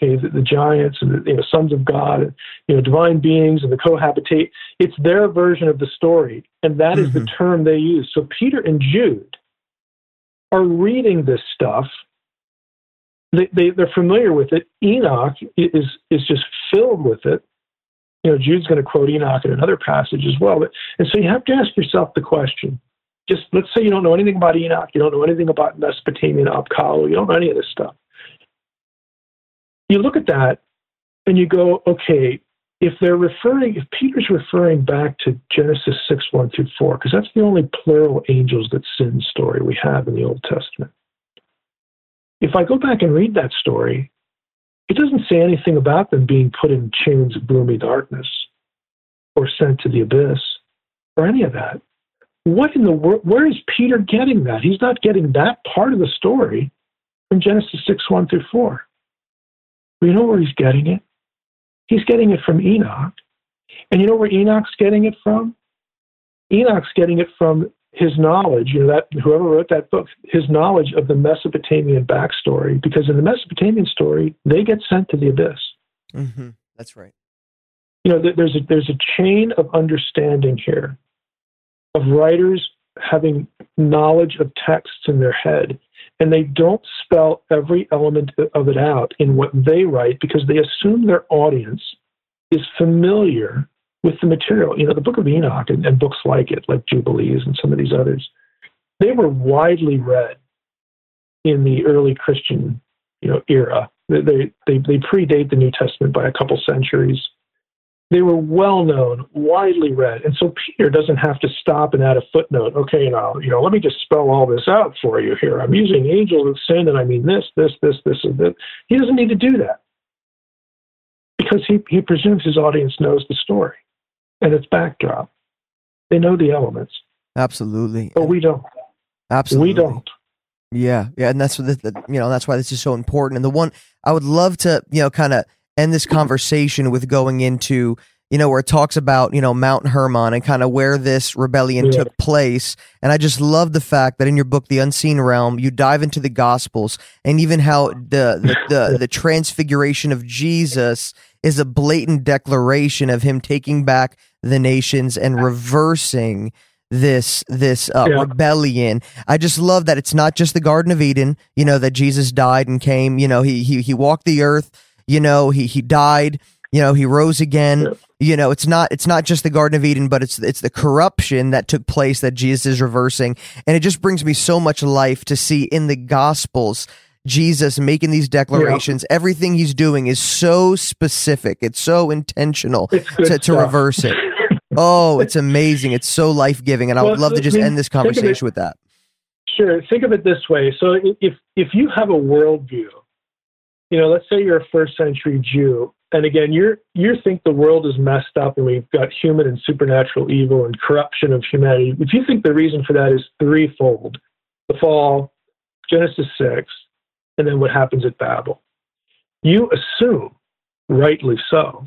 okay, the, the giants and the you know, sons of God, and, you know, divine beings and the cohabitate. It's their version of the story, and that is the Mhm. term they use. So Peter and Jude are reading this stuff. They, they, they're familiar with it. Enoch is, is just filled with it. You know, Jude's going to quote Enoch in another passage as well. But, and so you have to ask yourself the question just let's say you don't know anything about Enoch, you don't know anything about Mesopotamian Apkallu, you don't know any of this stuff. You look at that and you go, okay, if they're referring, if Peter's referring back to Genesis 6, 1 through 4, because that's the only plural angels that sin story we have in the Old Testament. If I go back and read that story, it doesn't say anything about them being put in chains of gloomy darkness or sent to the abyss or any of that what in the world? Where is Peter getting that? He's not getting that part of the story from Genesis 6 1 through 4. Well, you know where he's getting it? He's getting it from Enoch. And you know where Enoch's getting it from? Enoch's getting it from his knowledge, you know, that whoever wrote that book, his knowledge of the Mesopotamian backstory, because in the Mesopotamian story, they get sent to the abyss. Mm-hmm. That's right. You know, there's a, there's a chain of understanding here of writers having knowledge of texts in their head, and they don't spell every element of it out in what they write because they assume their audience is familiar with the material. You know, the Book of Enoch and, and books like it, like Jubilees and some of these others, they were widely read in the early Christian, you know, era. They they they, they predate the New Testament by a couple centuries they were well known, widely read. And so Peter doesn't have to stop and add a footnote. Okay, now, you know, let me just spell all this out for you here. I'm using angels of sin, and I mean this, this, this, this, and this. He doesn't need to do that because he, he presumes his audience knows the story and its backdrop. They know the elements, Absolutely. but we don't. Absolutely. We don't. Yeah, yeah, and that's what the, the you know that's why this is so important. And the one I would love to you know kind of end this conversation with going into you know, where it talks about, you know, Mount Hermon and kind of where this rebellion Yeah. took place. And I just love the fact that in your book, The Unseen Realm, you dive into the Gospels and even how the, the, *laughs* the, the transfiguration of Jesus is a blatant declaration of him taking back the nations and reversing this this uh, Yeah. rebellion. I just love that it's not just the Garden of Eden, you know, that Jesus died and came, you know, he he he walked the earth, you know, he he died, you know, he rose again. Yeah. You know, it's not it's not just the Garden of Eden, but it's it's the corruption that took place that Jesus is reversing. And it just brings me so much life to see in the gospels Jesus making these declarations. Everything he's doing is so specific. It's so intentional It's to, to reverse it. *laughs* Oh, it's amazing. It's so life giving. And I would Well, love to I just mean, end this of it- conversation with that. Sure. Think of it this way. So if if you have a worldview, you know, let's say you're a first century Jew, and again, you're you think the world is messed up and we've got human and supernatural evil and corruption of humanity. If you think the reason for that is threefold, the fall, Genesis six, and then what happens at Babel, you assume, rightly so,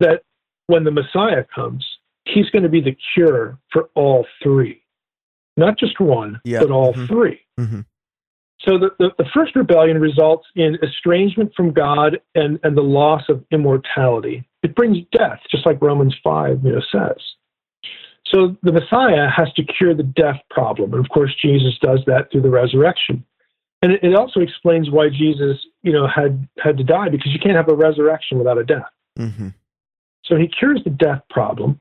that when the Messiah comes, he's going to be the cure for all three. Not just one, Yeah. but all Mhm. 3 Mhm. So the, the, the first rebellion results in estrangement from God and, and the loss of immortality. It brings death, just like Romans 5 you know, says. So the Messiah has to cure the death problem. And of course, Jesus does that through the resurrection. And it, it also explains why Jesus, you know, had, had to die because you can't have a resurrection without a death. Mhm. So he cures the death problem.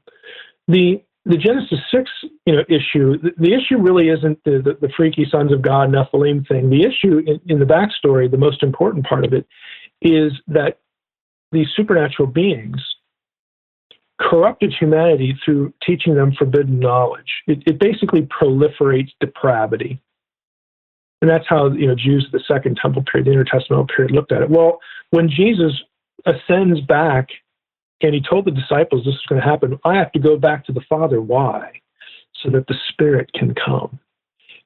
The the Genesis six you know issue. The, the issue really isn't the, the the freaky sons of God Nephilim thing. The issue in, in the backstory, the most important part of it, is that these supernatural beings corrupted humanity through teaching them forbidden knowledge. It, it basically proliferates depravity. And that's how you know Jews of the Second Temple period, the intertestamental period, looked at it. Well, when Jesus ascends back and he told the disciples this is going to happen. I have to go back to the Father. Why? So that the Spirit can come.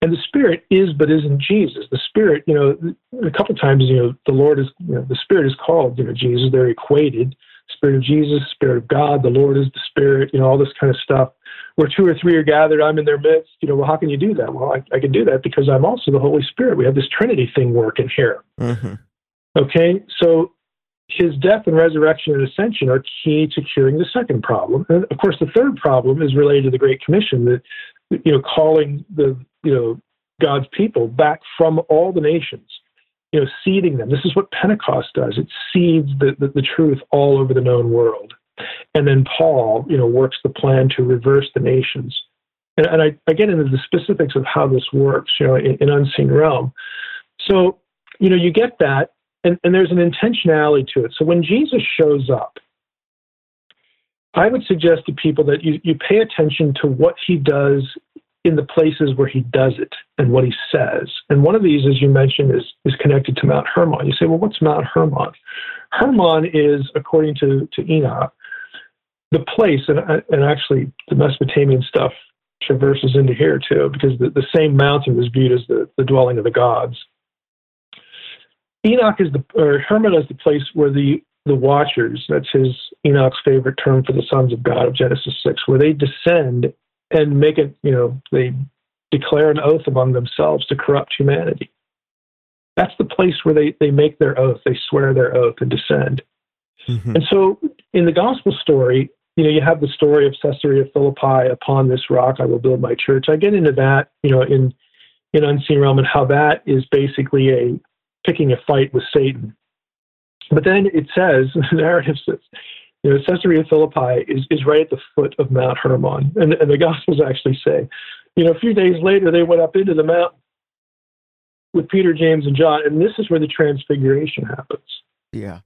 And the Spirit is but isn't Jesus. The Spirit, you know, a couple times, you know, the Lord is, you know, the Spirit is called, you know, Jesus. They're equated. Spirit of Jesus, Spirit of God, the Lord is the Spirit, you know, all this kind of stuff. Where two or three are gathered, I'm in their midst. You know, well, how can you do that? Well, I, I can do that because I'm also the Holy Spirit. We have this Trinity thing working here. Mhm. Okay, so his death and resurrection and ascension are key to curing the second problem. And of course, the third problem is related to the Great Commission, that you know, calling the you know God's people back from all the nations, you know, seeding them. This is what Pentecost does. It seeds the, the, the truth all over the known world. And then Paul, you know, works the plan to reverse the nations. And, and I, I get into the specifics of how this works, you know, in, in Unseen Realm. So, you know, you get that, and, and there's an intentionality to it. So when Jesus shows up, I would suggest to people that you, you pay attention to what he does in the places where he does it and what he says. And one of these, as you mentioned, is, is connected to Mount Hermon. You say, well, what's Mount Hermon? Hermon is, according to, to Enoch, the place, and, and actually the Mesopotamian stuff traverses into here too, because the, the same mountain was viewed as the, the dwelling of the gods. Enoch is the, or Hermon is the place where the, the watchers, that's his, Enoch's favorite term for the sons of God of Genesis 6, where they descend and make it, you know, they declare an oath among themselves to corrupt humanity. That's the place where they, they make their oath, they swear their oath and descend. Mhm. And so in the gospel story, you know, you have the story of Caesarea Philippi, upon this rock I will build my church. I get into that, you know, in in Unseen Realm and how that is basically a picking a fight with Satan. But then it says, *laughs* the narrative says, you know, Caesarea Philippi is, is right at the foot of Mount Hermon. And, and the Gospels actually say, you know, a few days later, they went up into the mountain with Peter, James, and John. And this is where the transfiguration happens. Yeah.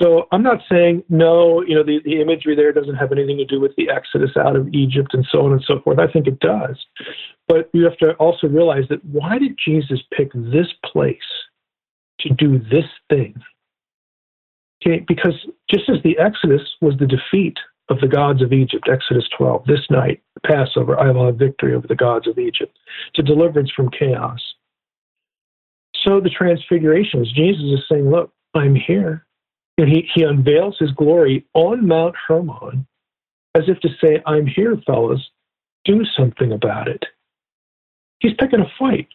So I'm not saying no, you know, the, the imagery there doesn't have anything to do with the exodus out of Egypt and so on and so forth. I think it does. But you have to also realize that why did Jesus pick this place to do this thing? Okay, because just as the exodus was the defeat of the gods of Egypt, Exodus 12, this night, Passover, I will have victory over the gods of Egypt, to deliverance from chaos. So the transfiguration is Jesus is saying, look, I'm here And he, he unveils his glory on Mount Hermon as if to say, I'm here, fellas, do something about it. He's picking a fight.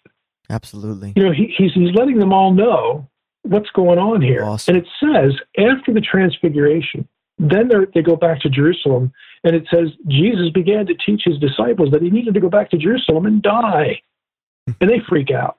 Absolutely. You know, he, he's, he's letting them all know what's going on here. Awesome. And it says, after the transfiguration, then they go back to Jerusalem, and it says Jesus began to teach his disciples that he needed to go back to Jerusalem and die. *laughs* and they freak out.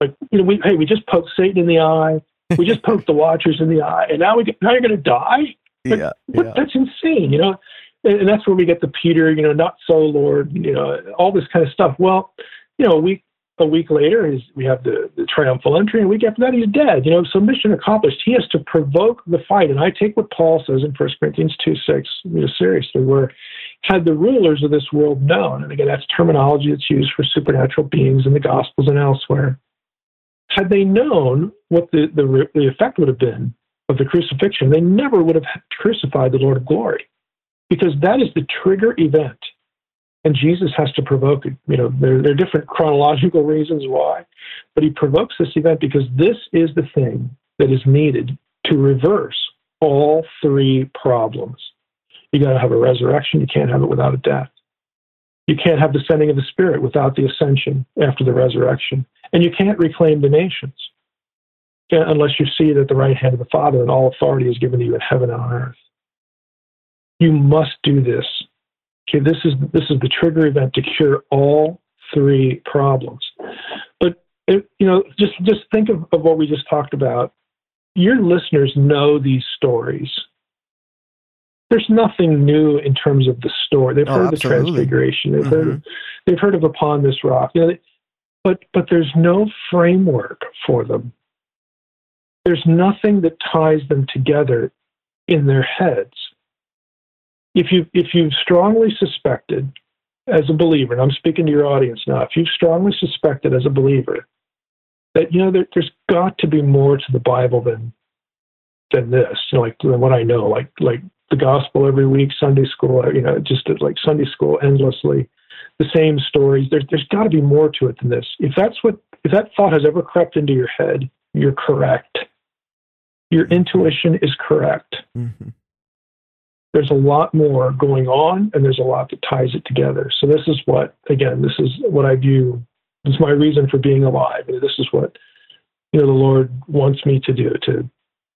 Like, you know, we, hey, we just poked Satan in the eye. We just poked the Watchers in the eye, and now we now you're going to die. Like, yeah, yeah. That's insane, you know. And, and that's where we get the Peter, you know, not so, Lord, you know, all this kind of stuff. Well, you know, we a week later, is we have the, the triumphal entry, and a week after that, he's dead. You know, so mission accomplished. He has to provoke the fight, and I take what Paul says in 1 Corinthians 2 6 you know, seriously, where had the rulers of this world known, and again, that's terminology that's used for supernatural beings in the Gospels and elsewhere, had they known what the, the, the effect would have been of the crucifixion, they never would have crucified the Lord of glory, because that is the trigger event and Jesus has to provoke it. You know, there, there are different chronological reasons why, but he provokes this event because this is the thing that is needed to reverse all three problems. You got to have a resurrection. You can't have it without a death. You can't have the sending of the Spirit without the ascension after the resurrection. And you can't reclaim the nations unless you see that the right hand of the Father and all authority is given to you in heaven and on earth. You must do this Okay, this is this is the trigger event to cure all three problems. But it, you know, just just think of, of what we just talked about. Your listeners know these stories. There's nothing new in terms of the story. They've Oh, heard absolutely. the transfiguration. They've heard Mhm. of, they've heard of upon this rock. You know, they- but but there's no framework for them. There's nothing that ties them together in their heads if you if you've strongly suspected as a believer, and I'm speaking to your audience now, if you've strongly suspected as a believer that you know there, there's got to be more to the Bible than than this, you know, like than what I know, like like the gospel every week, Sunday school, you know, just like Sunday school endlessly, the same stories. There's there's got to be more to it than this. If that's what if that thought has ever crept into your head, you're correct. Your intuition is correct Mhm. There's a lot more going on and there's a lot that ties it together. So this is what again, this is what I view this is my reason for being alive. And this is what you know the Lord wants me to do to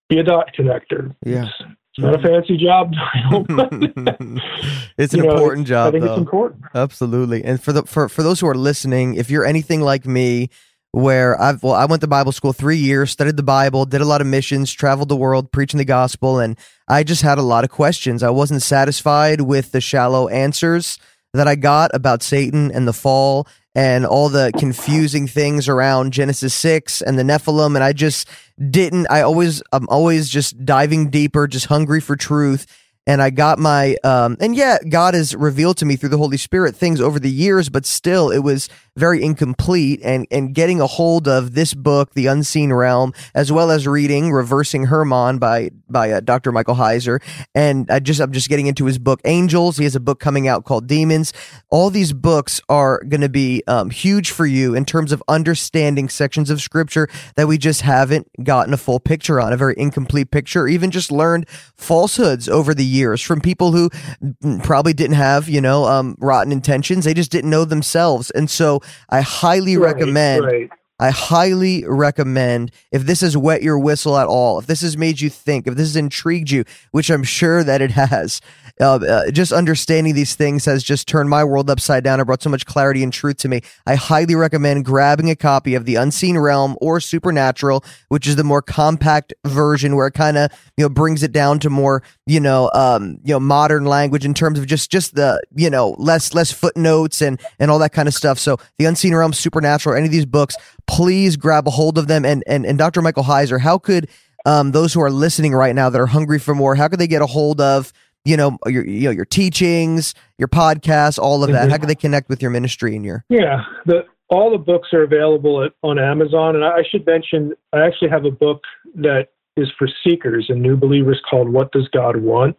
be a dot connector. Yeah. It's, it's not a fancy job *laughs* but *laughs* it's an know, important I job, think though. it's important. Absolutely. And for the for for those who are listening, if you're anything like me, where I've well, I went to Bible school three years, studied the Bible, did a lot of missions, traveled the world preaching the gospel, and I just had a lot of questions. I wasn't satisfied with the shallow answers that I got about Satan and the fall and all the confusing things around Genesis 6 and the Nephilim and I just didn't I always I'm always just diving deeper, just hungry for truth and I got my um and yeah, God has revealed to me through the Holy Spirit things over the years, but still it was very incomplete and and getting a hold of this book, The Unseen Realm, as well as reading Reversing Hermon by by uh, Dr. Michael Heiser and I just I'm just getting into his book Angels. He has a book coming out called Demons. All these books are going to be um, huge for you in terms of understanding sections of scripture that we just haven't gotten a full picture on, a very incomplete picture, or even just learned falsehoods over the years from people who mm, probably didn't have, you know, um, rotten intentions. They just didn't know themselves. And so I highly Right, recommend right. I highly recommend if this has wet your whistle at all, if this has made you think, if this has intrigued you, which I'm sure that it has, uh, uh, just understanding these things has just turned my world upside down and brought so much clarity and truth to me. I highly recommend grabbing a copy of The Unseen Realm or Supernatural, which is the more compact version where it kind of you know brings it down to more you know um, you know modern language in terms of just just the you know less less footnotes and and all that kind of stuff. So The Unseen Realm, Supernatural, any of these books please grab a hold of them. And and, and Dr. Michael Heiser, how could um, those who are listening right now that are hungry for more, how could they get a hold of you know your you know your teachings, your podcasts, all of that? Mhm. How could they connect with your ministry and your Yeah, the all the books are available at, on Amazon, and I should mention I actually have a book that is for seekers and new believers called "What Does God Want."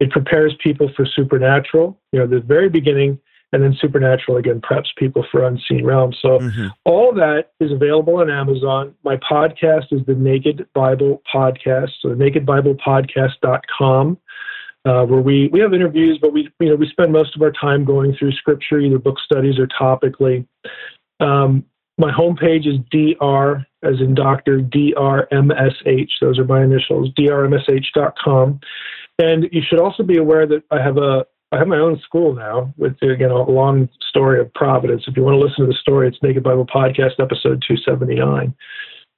It prepares people for supernatural. You know, the very beginning, and then Supernatural again preps people for unseen realms. So mm-hmm. all that is available on Amazon. My podcast is the Naked Bible Podcast, so nakedbiblepodcast.com. Uh, where we, we have interviews, but we you know we spend most of our time going through scripture, either book studies or topically. Um, my homepage is dr as in doctor drmsh. Those are my initials, drmsh.com. And you should also be aware that I have a I have my own school now with again a long story of providence. If you want to listen to the story, it's Naked Bible Podcast episode 279.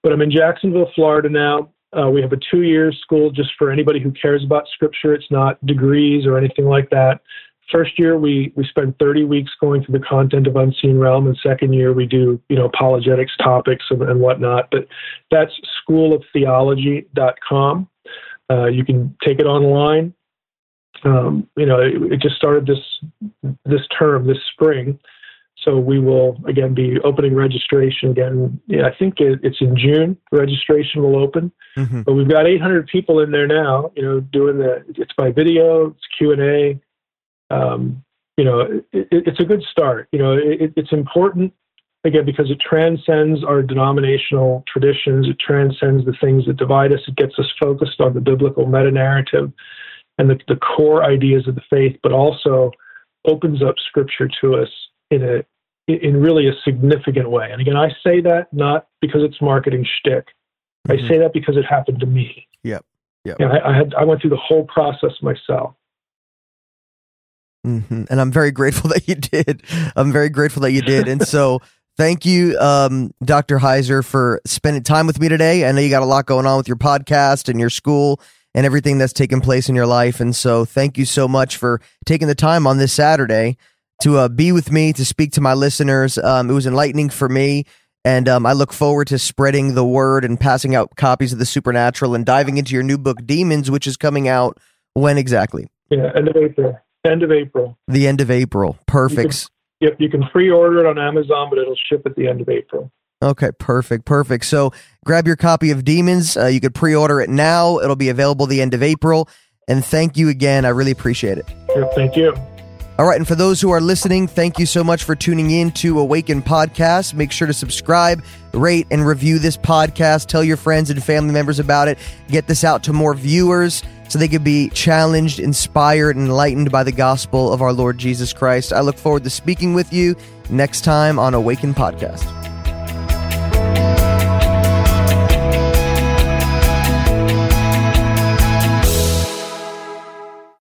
But I'm in Jacksonville, Florida now. Uh, we have a two-year school just for anybody who cares about Scripture. It's not degrees or anything like that. First year we we spend 30 weeks going through the content of Unseen Realm, and second year we do you know apologetics topics and, and whatnot. But that's schooloftheology.com. Uh, you can take it online. Um, you know, it, it, just started this this term, this spring. So we will again be opening registration again. Yeah, I think it, it's in June. Registration will open, mm-hmm. but we've got 800 people in there now. You know, doing the it's by video, it's Q and A. Um, you know, it, it's a good start. You know, it's important again because it transcends our denominational traditions. It transcends the things that divide us. It gets us focused on the biblical meta narrative and the, the core ideas of the faith but also opens up scripture to us in a in really a significant way. And again i say that not because it's marketing shtick. Mm-hmm. i say that because it happened to me. Yep. Yep. I, I had i went through the whole process myself Mm-hmm. And I'm very grateful *laughs* that you did. I'm very grateful that you did. And so Thank you, um, Dr. Heiser, for spending time with me today. I know you got a lot going on with your podcast and your school and everything that's taken place in your life. And so, thank you so much for taking the time on this Saturday to uh, be with me, to speak to my listeners. Um, it was enlightening for me. And um, I look forward to spreading the word and passing out copies of the supernatural and diving into your new book, Demons, which is coming out when exactly? Yeah, end of April. End of April. The end of April. Perfect. Yep, you can pre-order it on Amazon, but it'll ship at the end of April. Okay, perfect, perfect. So grab your copy of Demons. Uh, you could pre-order it now. It'll be available the end of April. And thank you again. I really appreciate it. Yep, thank you. All right, and for those who are listening, thank you so much for tuning in to Awaken Podcast. Make sure to subscribe, rate, and review this podcast. Tell your friends and family members about it. Get this out to more viewers so they could be challenged, inspired, enlightened by the gospel of our Lord Jesus Christ. I look forward to speaking with you next time on Awaken Podcast.